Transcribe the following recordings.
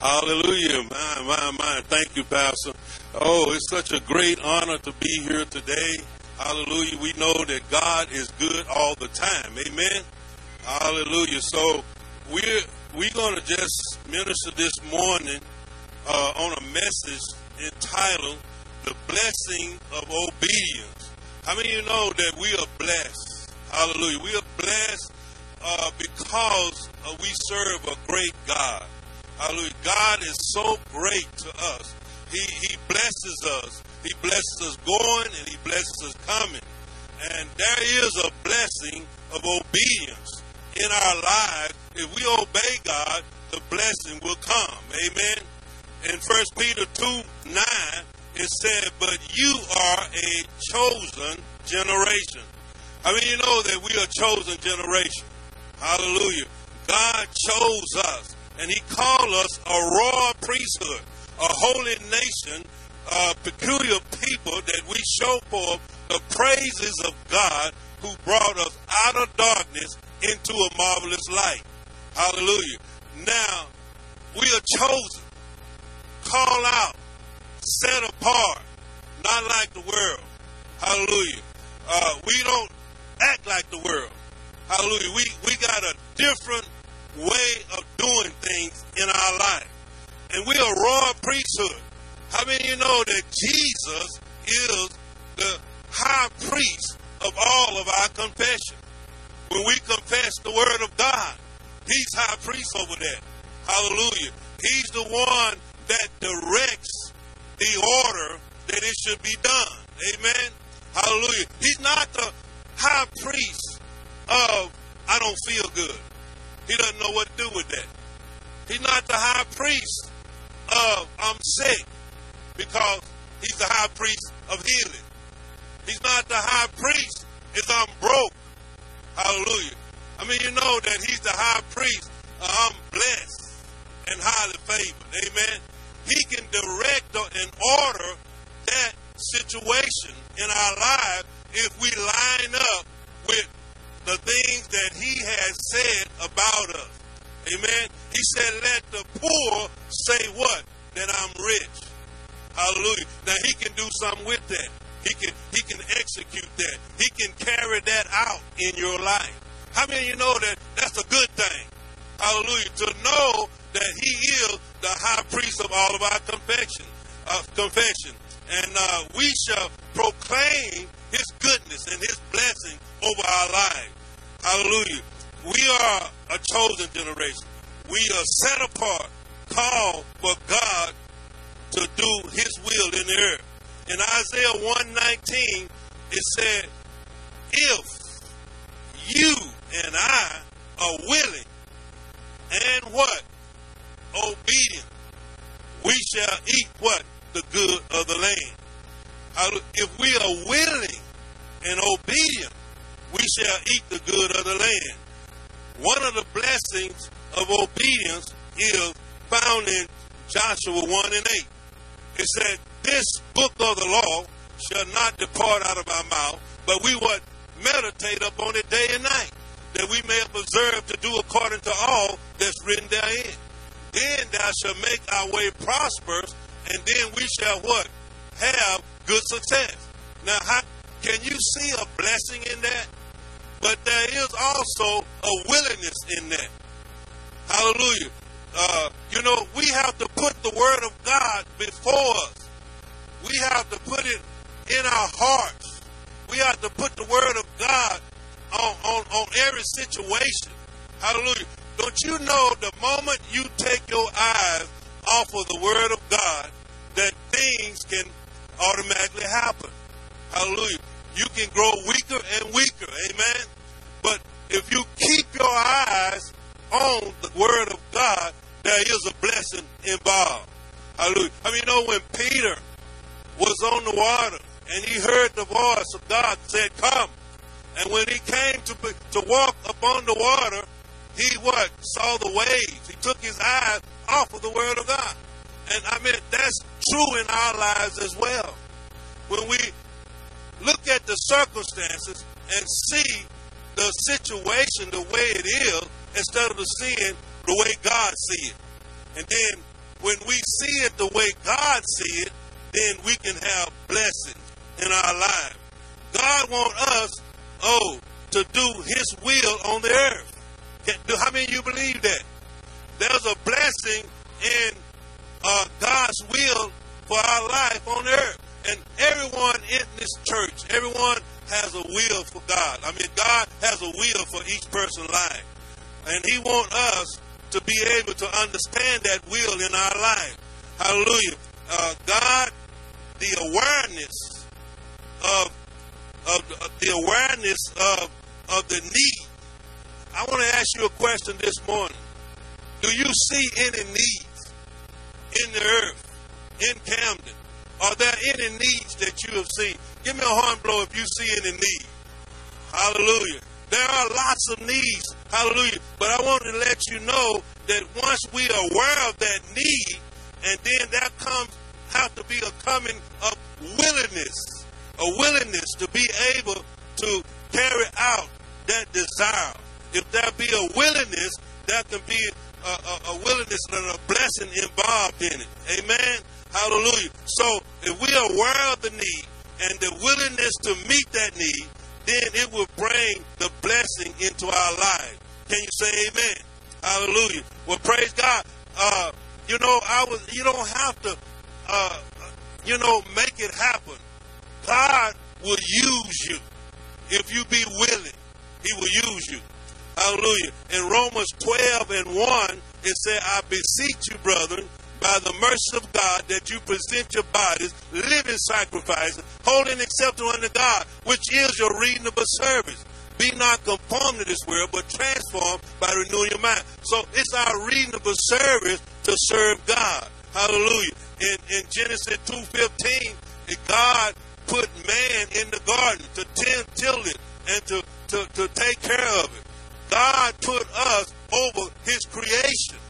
Hallelujah. My, my, my. Thank you, Pastor. Oh, it's such a great honor to be here today. Hallelujah. We know that God is good all the time. Amen. Hallelujah. So we're we're gonna just minister this morning uh, on a message entitled "The Blessing of Obedience." How many of you know that we are blessed? Hallelujah. We are blessed uh, because uh, we serve a great God. Hallelujah. God is so great to us. He, he blesses us. He blesses us going and He blesses us coming. And there is a blessing of obedience in our lives. If we obey God, the blessing will come. Amen. In 1 Peter 2 9, it said, But you are a chosen generation. I mean, you know that we are chosen generation. Hallelujah. God chose us, and He called us a royal priesthood, a holy nation, a peculiar people that we show forth the praises of God who brought us out of darkness into a marvelous light. Hallelujah. Now, we are chosen, called out, set apart, not like the world. Hallelujah. Uh, we don't act like the world. Hallelujah. We, we got a different way of doing things in our life. And we are a royal priesthood. How many of you know that Jesus is the high priest of all of our confession? When we confess the word of God, he's high priest over that. Hallelujah. He's the one that directs the order that it should be done. Amen. Hallelujah. He's not the high priest of I don't feel good. He doesn't know what to do with that. He's not the high priest of I'm sick because he's the high priest of healing. He's not the high priest if I'm broke. Hallelujah. I mean, you know that he's the high priest. Uh, I'm blessed and highly favored. Amen. He can direct and order that situation in our lives if we line up with the things that he has said about us. Amen. He said, let the poor say what? That I'm rich. Hallelujah. Now he can do something with that. He can he can execute that. He can carry that out in your life. How many of you know that that's a good thing? Hallelujah. To know that he is the high priest of all of our confession. Uh, confession. And uh, we shall proclaim his goodness and his blessing over our lives. Hallelujah. We are a chosen generation. We are set apart, called for God to do his will in the earth. In Isaiah 119, it said, If you and I are willing and what? Obedient, we shall eat what? The good of the land. If we are willing and obedient, we shall eat the good of the land. One of the blessings of obedience is found in Joshua 1 and 8. It said, This book of the law shall not depart out of our mouth, but we would meditate upon it day and night, that we may observe to do according to all that's written therein. Then thou shalt make our way prosperous, and then we shall what? Have good success. Now, how, can you see a blessing in that? But there is also a willingness in that. Hallelujah. Uh, you know, we have to put the Word of God before us. We have to put it in our hearts. We have to put the Word of God on, on, on every situation. Hallelujah. Don't you know the moment you take your eyes off of the Word of God, that things can automatically happen? Hallelujah. You can grow weaker and weaker. Amen. But if you keep your eyes on the Word of God, there is a blessing involved. Hallelujah. I mean, you know, when Peter was on the water and he heard the voice of God said, Come. And when he came to, to walk upon the water, he what? Saw the waves. He took his eyes off of the Word of God. And I mean, that's true in our lives as well. When we look at the circumstances and see the situation the way it is instead of seeing the way God sees it. And then when we see it the way God see it, then we can have blessings in our lives. God wants us, oh, to do His will on the earth. How many of you believe that? There's a blessing in uh, God's will for our life on earth. And everyone in this church, everyone has a will for God. I mean, God has a will for each person's life. And He wants us to be able to understand that will in our life. Hallelujah. Uh, God, the awareness of, of the awareness of, of the need. I want to ask you a question this morning. Do you see any needs in the earth, in Camden? Are there any needs that you have seen? Give me a horn blow if you see any need. Hallelujah. There are lots of needs. Hallelujah. But I want to let you know that once we are aware of that need, and then that comes have to be a coming of willingness, a willingness to be able to carry out that desire. If there be a willingness, there can be a, a, a willingness and a blessing involved in it. Amen. Hallelujah. So if we are aware of the need and the willingness to meet that need, then it will bring the blessing into our life. Can you say amen? Hallelujah. Well, praise God. Uh, you know, I was. You don't have to. Uh, you know, make it happen. God will use you if you be willing. He will use you. Hallelujah. In Romans 12 and 1, it said, I beseech you, brethren, by the mercy of God, that you present your bodies living sacrifices, holy and acceptable unto God, which is your reasonable service. Be not conformed to this world, but transformed by renewing your mind. So it's our reasonable service to serve God. Hallelujah. In, in Genesis 2.15, God put man in the garden to tend, till it and to, to, to take care of it. God put us over his creation.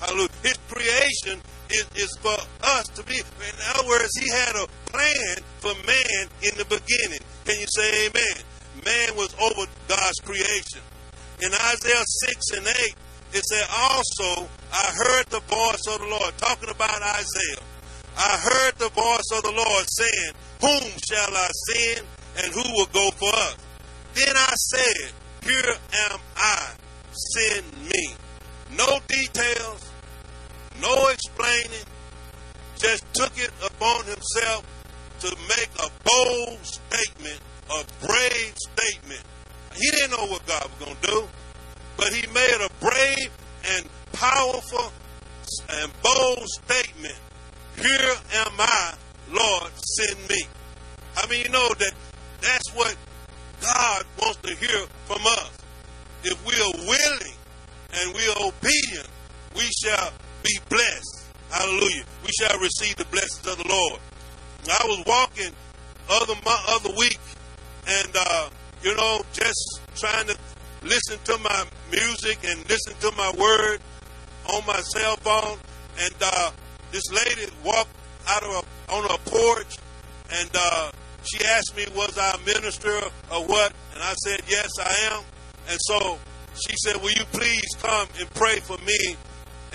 Hallelujah. His creation is, is for us to be. In other words, he had a plan for man in the beginning. Can you say amen? Man was over God's creation. In Isaiah 6 and 8, it said, Also, I heard the voice of the Lord, talking about Isaiah. I heard the voice of the Lord saying, Whom shall I send, and who will go for us? Then I said, Here am I, send me. No details, no explaining, just took it upon himself to make a bold statement, a brave statement. He didn't know what God was going to do, but he made a brave and powerful and bold statement. Here am I, Lord, send me. I mean, you know that that's what God wants to hear from us. If we are willing and we are obedient, we shall be blessed. Hallelujah. We shall receive the blessings of the Lord. I was walking other other week and uh, you know just trying to listen to my music and listen to my word on my cell phone and uh, this lady walked out of a, on a porch and uh, she asked me was I a minister or what and I said yes I am and so she said will you please come and pray for me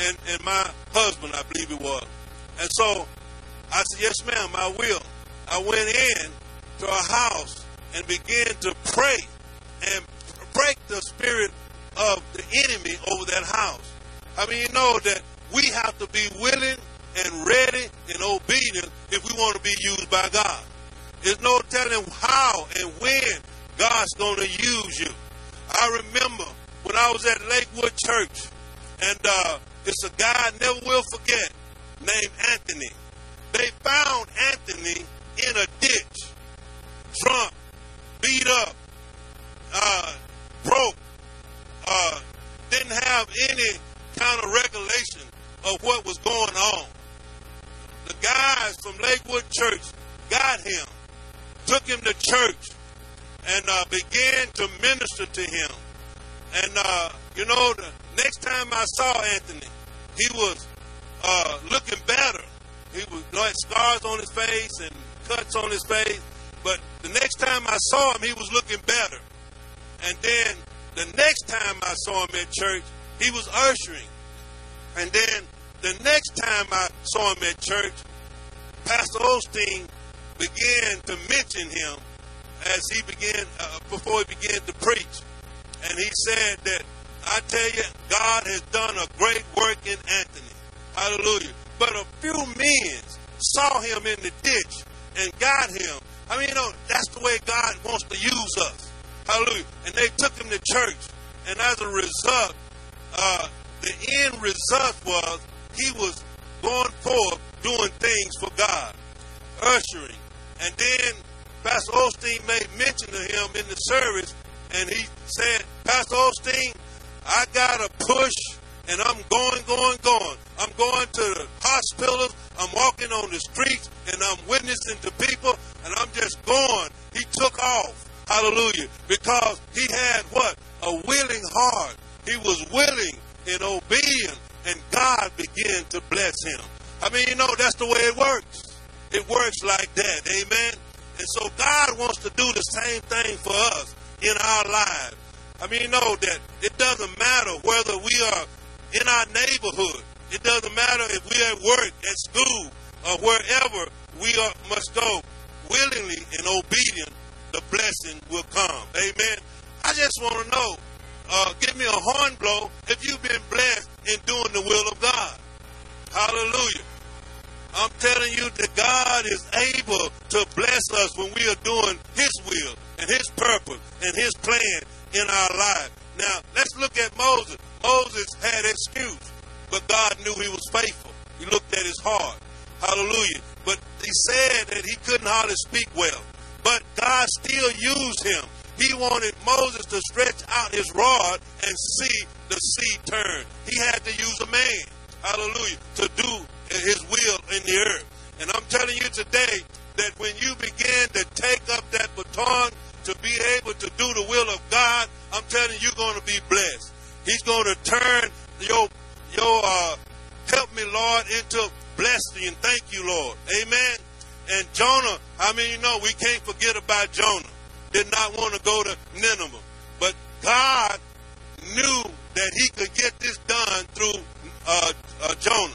and, and my husband, I believe it was. And so I said, Yes, ma'am, I will. I went in to a house and began to pray and break the spirit of the enemy over that house. I mean, you know that we have to be willing and ready and obedient if we want to be used by God. There's no telling how and when God's going to use you. I remember when I was at Lakewood Church, and uh, it's a guy I never will forget named Anthony. They found Anthony in a ditch, drunk, beat up, uh, broke, uh, didn't have any kind of regulation of what was going on. The guys from Lakewood Church got him, took him to church, and uh, began to minister to him. And, uh, you know, the time I saw Anthony, he was uh, looking better. He was you know, had scars on his face and cuts on his face. But the next time I saw him, he was looking better. And then the next time I saw him at church, he was ushering. And then the next time I saw him at church, Pastor Osteen began to mention him as he began, uh, before he began to preach. And he said that, I tell you, God has done a great work in Anthony. Hallelujah. But a few men saw him in the ditch and got him. I mean, you know, that's the way God wants to use us. Hallelujah. And they took him to church. And as a result, uh, the end result was he was going forth doing things for God, ushering. And then Pastor Osteen made mention to him in the service, and he said, Pastor Osteen, I got to push, and I'm going, going, going. I'm going to the hospitals. I'm walking on the streets, and I'm witnessing to people, and I'm just going. He took off. Hallelujah. Because he had what? A willing heart. He was willing and obedient, and God began to bless him. I mean, you know, that's the way it works. It works like that. Amen. And so God wants to do the same thing for us in our lives. I mean, know that it doesn't matter whether we are in our neighborhood. It doesn't matter if we're at work, at school, or wherever we are, must go willingly and obedient, the blessing will come. Amen. I just want to know, uh, give me a horn blow if you've been blessed in doing the will of God. Hallelujah. I'm telling you that God is able to bless us when we are doing His will and His purpose and His plan in our life. Now, let's look at Moses. Moses had excuse, but God knew he was faithful. He looked at his heart. Hallelujah. But he said that he couldn't hardly speak well. But God still used him. He wanted Moses to stretch out his rod and see the sea turn. He had to use a man, hallelujah, to do his will in the earth. And I'm telling you today that when you begin to take up that baton to be able to do the will of God, I'm telling you, you're going to be blessed. He's going to turn your your uh, help me, Lord, into blessing. Thank you, Lord. Amen. And Jonah, I mean, you know, we can't forget about Jonah. Did not want to go to Nineveh, but God knew that He could get this done through uh, uh, Jonah.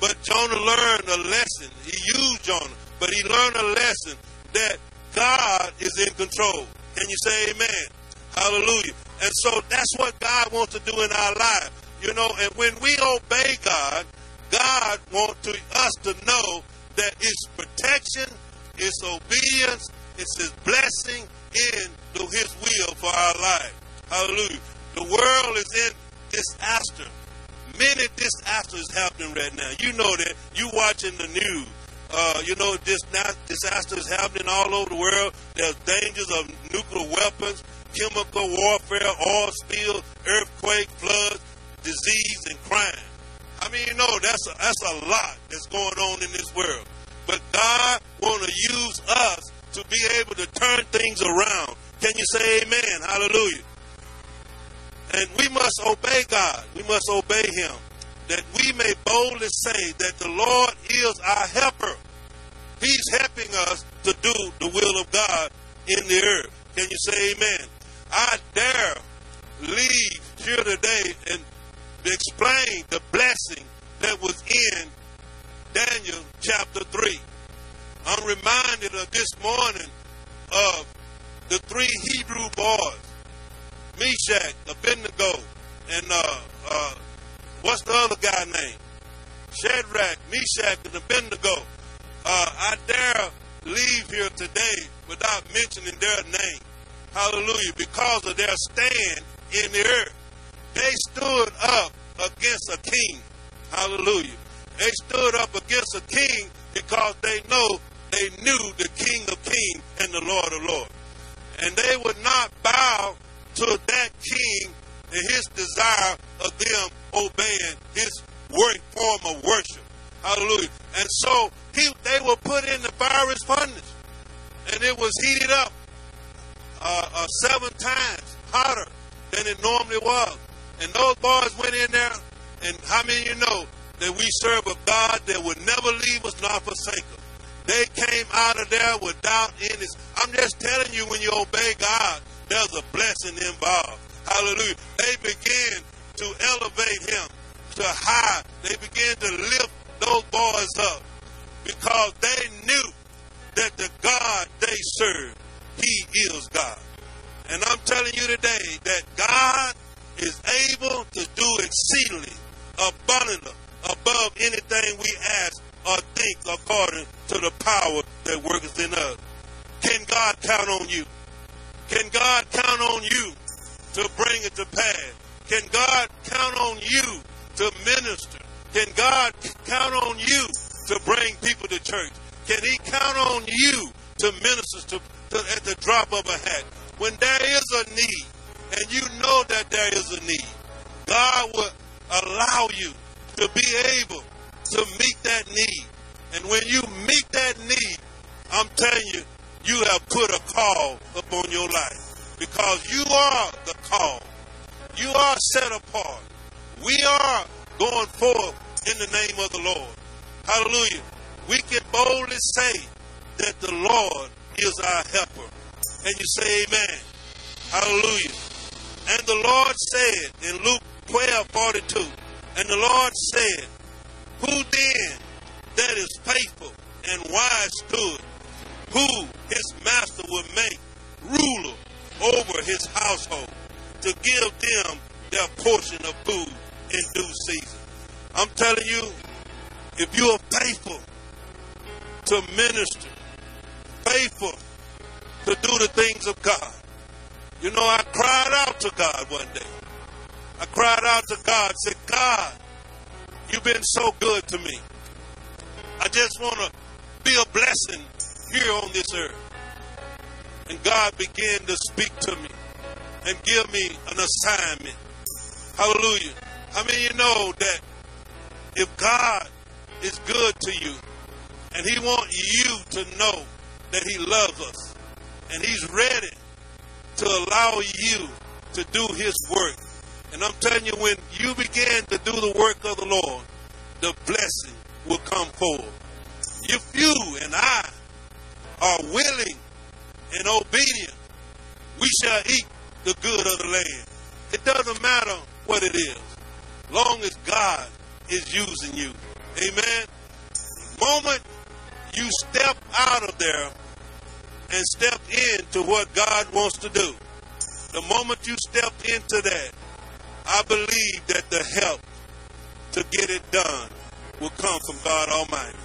But Jonah learned a lesson. He used Jonah, but he learned a lesson that God is in control. Can you say amen? Hallelujah. And so that's what God wants to do in our life. You know, and when we obey God, God wants to, us to know that it's protection, it's obedience, it's his blessing into his will for our life. Hallelujah. The world is in disaster. Many disasters happening right now. You know that. You watching the news. Uh, you know, this disaster is happening all over the world. There's dangers of nuclear weapons, chemical warfare, oil spills, earthquake, floods, disease, and crime. I mean, you know, that's a, that's a lot that's going on in this world. But God want to use us to be able to turn things around. Can you say amen? Hallelujah. And we must obey God. We must obey Him that we may boldly say that the Lord is our helper. He's helping us to do the will of God in the earth. Can you say amen? I dare leave here today and explain the blessing that was in Daniel chapter 3. I'm reminded of this morning of the three Hebrew boys, Meshach, Abednego, and uh, uh, What's the other guy name? Shadrach, Meshach, and Abednego. Uh, I dare leave here today without mentioning their name. Hallelujah. Because of their stand in the earth. They stood up against a king. Hallelujah. They stood up against a king because they know they knew the King of Kings and the Lord of Lords. And they would not bow to that king and his desire of them obeying his work form of worship. Hallelujah. And so he, they were put in the fiery furnace, and it was heated up uh, uh, seven times hotter than it normally was. And those boys went in there, and how many of you know that we serve a God that would never leave us nor forsake us? They came out of there without any. I'm just telling you, when you obey God, there's a blessing involved. Hallelujah. They began to elevate him. to high. They began to lift those boys up because they knew that the God they serve, He is God. And I'm telling you today that God is able to do exceedingly abundantly above anything we ask or think according to the power that worketh in us. Can God count on you? Can God count on you to bring it to pass? Can God count on you to minister? Can God count on you to bring people to church? Can He count on you to minister to, to, at the drop of a hat? When there is a need, and you know that there is a need, God will allow you to be able to meet that need. And when you meet that need, I'm telling you, you have put a call upon your life because you are the call. You are set apart. We are going forth in the name of the Lord. Hallelujah. We can boldly say that the Lord is our helper. And you say amen. Hallelujah. And the Lord said in Luke 12 42, and the Lord said, Who then that is faithful and wise steward, who his master will make ruler over his household to give them their portion of food in due season? I'm telling you, if you are faithful to minister, faithful to do the things of God, you know, I cried out to God one day. I cried out to God, said, God, you've been so good to me. I just want to be a blessing here on this earth. And God began to speak to me and give me an assignment. Hallelujah. How many you know that if God is good to you and He wants you to know that He loves us and He's ready to allow you to do His work. And I'm telling you, when you begin to do the work of the Lord, the blessing will come forward. If you and I are willing and obedient, we shall eat the good of the land. It doesn't matter what it is, long as God is using you. Amen. The moment you step out of there and step into what God wants to do, the moment you step into that, I believe that the help to get it done will come from God Almighty.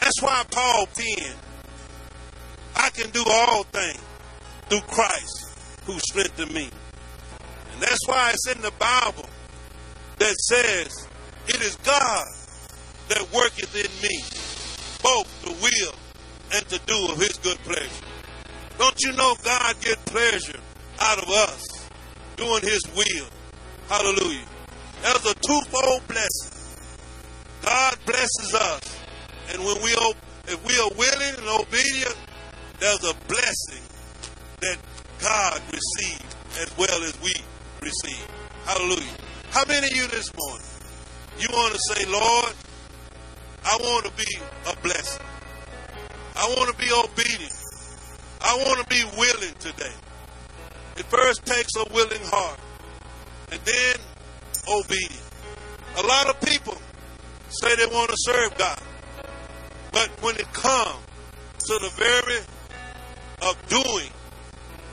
That's why Paul penned, I can do all things through Christ who strengthened me. And that's why it's in the Bible that says, It is God that worketh in me, both the will and to do of his good pleasure. Don't you know God gets pleasure out of us doing his will? Hallelujah. There's a twofold blessing. God blesses us. And when we if we are willing and obedient, there's a blessing that God receives as well as we receive. Hallelujah. How many of you this morning, you want to say, Lord, I want to be a blessing. I want to be obedient. I want to be willing today. It first takes a willing heart and then obedient. A lot of people say they want to serve God, but when it comes to the very of doing,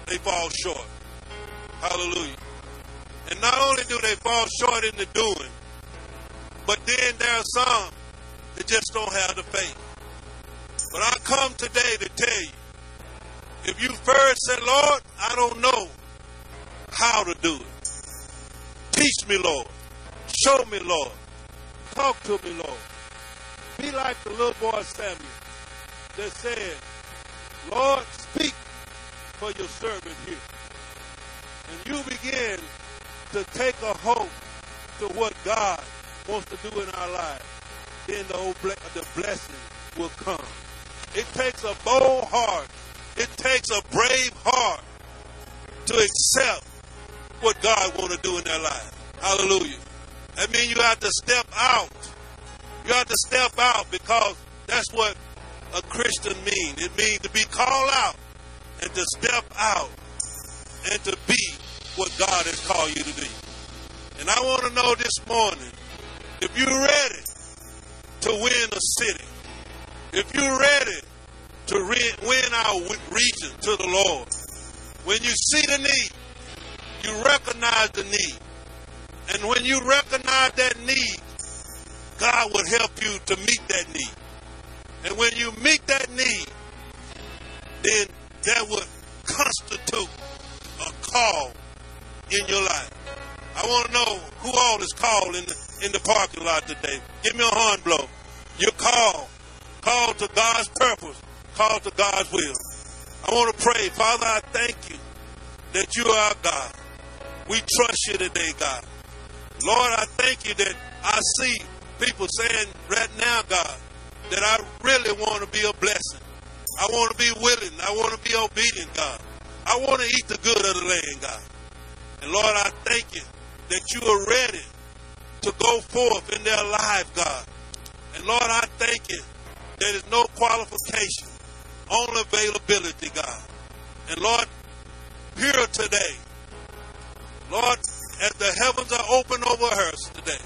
they fall short. Hallelujah. And not only do they fall short in the doing, but then there are some that just don't have the faith. But I come today to tell you, if you first say, Lord, I don't know how to do it. Teach me, Lord. Show me, Lord. Talk to me, Lord. Be like the little boy Samuel that said, Lord, for your servant here. And you begin to take a hope to what God wants to do in our lives. Then the, the blessing will come. It takes a bold heart. It takes a brave heart to accept what God want to do in their life. Hallelujah. That means you have to step out. You have to step out because that's what a Christian means. It means to be called out and to step out and to be what God has called you to be. And I want to know this morning, If you're ready to win a city, if you're ready to win our region to the Lord, when you see the need, you recognize the need. And when you recognize that need, God will help you to meet that need. And when you meet that need, that would constitute a call in your life. I want to know who all is called in the, in the parking lot today. Give me a horn blow. You're called. Called to God's purpose. Called to God's will. I want to pray. Father, I thank you that you are God. We trust you today, God. Lord, I thank you that I see people saying right now, God, that I really want to be a blessing. I want to be willing. I want to be obedient, God. I want to eat the good of the land, God. And Lord, I thank you that you are ready to go forth in their life, God. And Lord, I thank you there is no qualification, only availability, God. And Lord, here today, Lord, as the heavens are open over us today,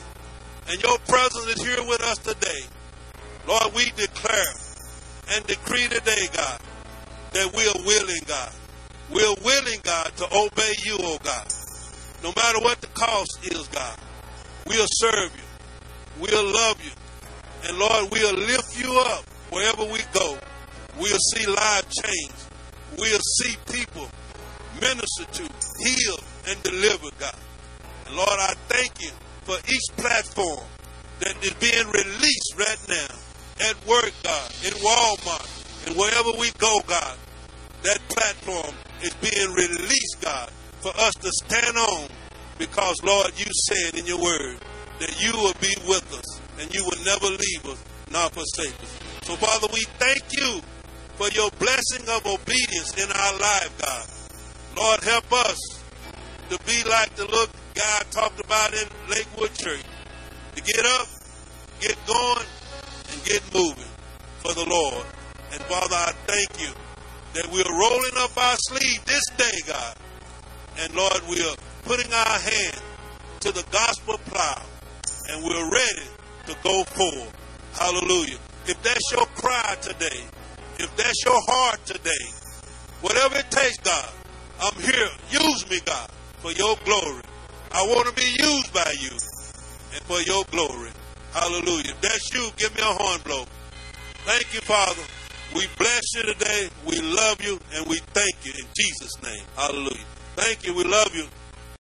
and your presence is here with us today, Lord, we declare and decree today, God, that we are willing, God. We are willing, God, to obey you, oh God. No matter what the cost is, God, we'll serve you. We'll love you. And Lord, we'll lift you up wherever we go. We'll see lives change. We'll see people minister to, heal, and deliver, God. And Lord, I thank you for each platform that is being released right now at work, God, in Walmart, and wherever we go, God. That platform is being released, God, for us to stand on because, Lord, you said in your word that you will be with us and you will never leave us nor forsake us. So, Father, we thank you for your blessing of obedience in our life, God. Lord, help us to be like the little guy talked about in Lakewood Church. To get up, get going, and get moving for the Lord. And Father, I thank you that we are rolling up our sleeve this day, God. And Lord, we are putting our hand to the gospel plow and we're ready to go forward. Hallelujah. If that's your cry today, if that's your heart today, whatever it takes, God, I'm here. Use me, God, for your glory. I want to be used by you and for your glory. Hallelujah. If that's you, give me a horn blow. Thank you, Father. We bless you today. We love you and we thank you in Jesus' name. Hallelujah. Thank you. We love you.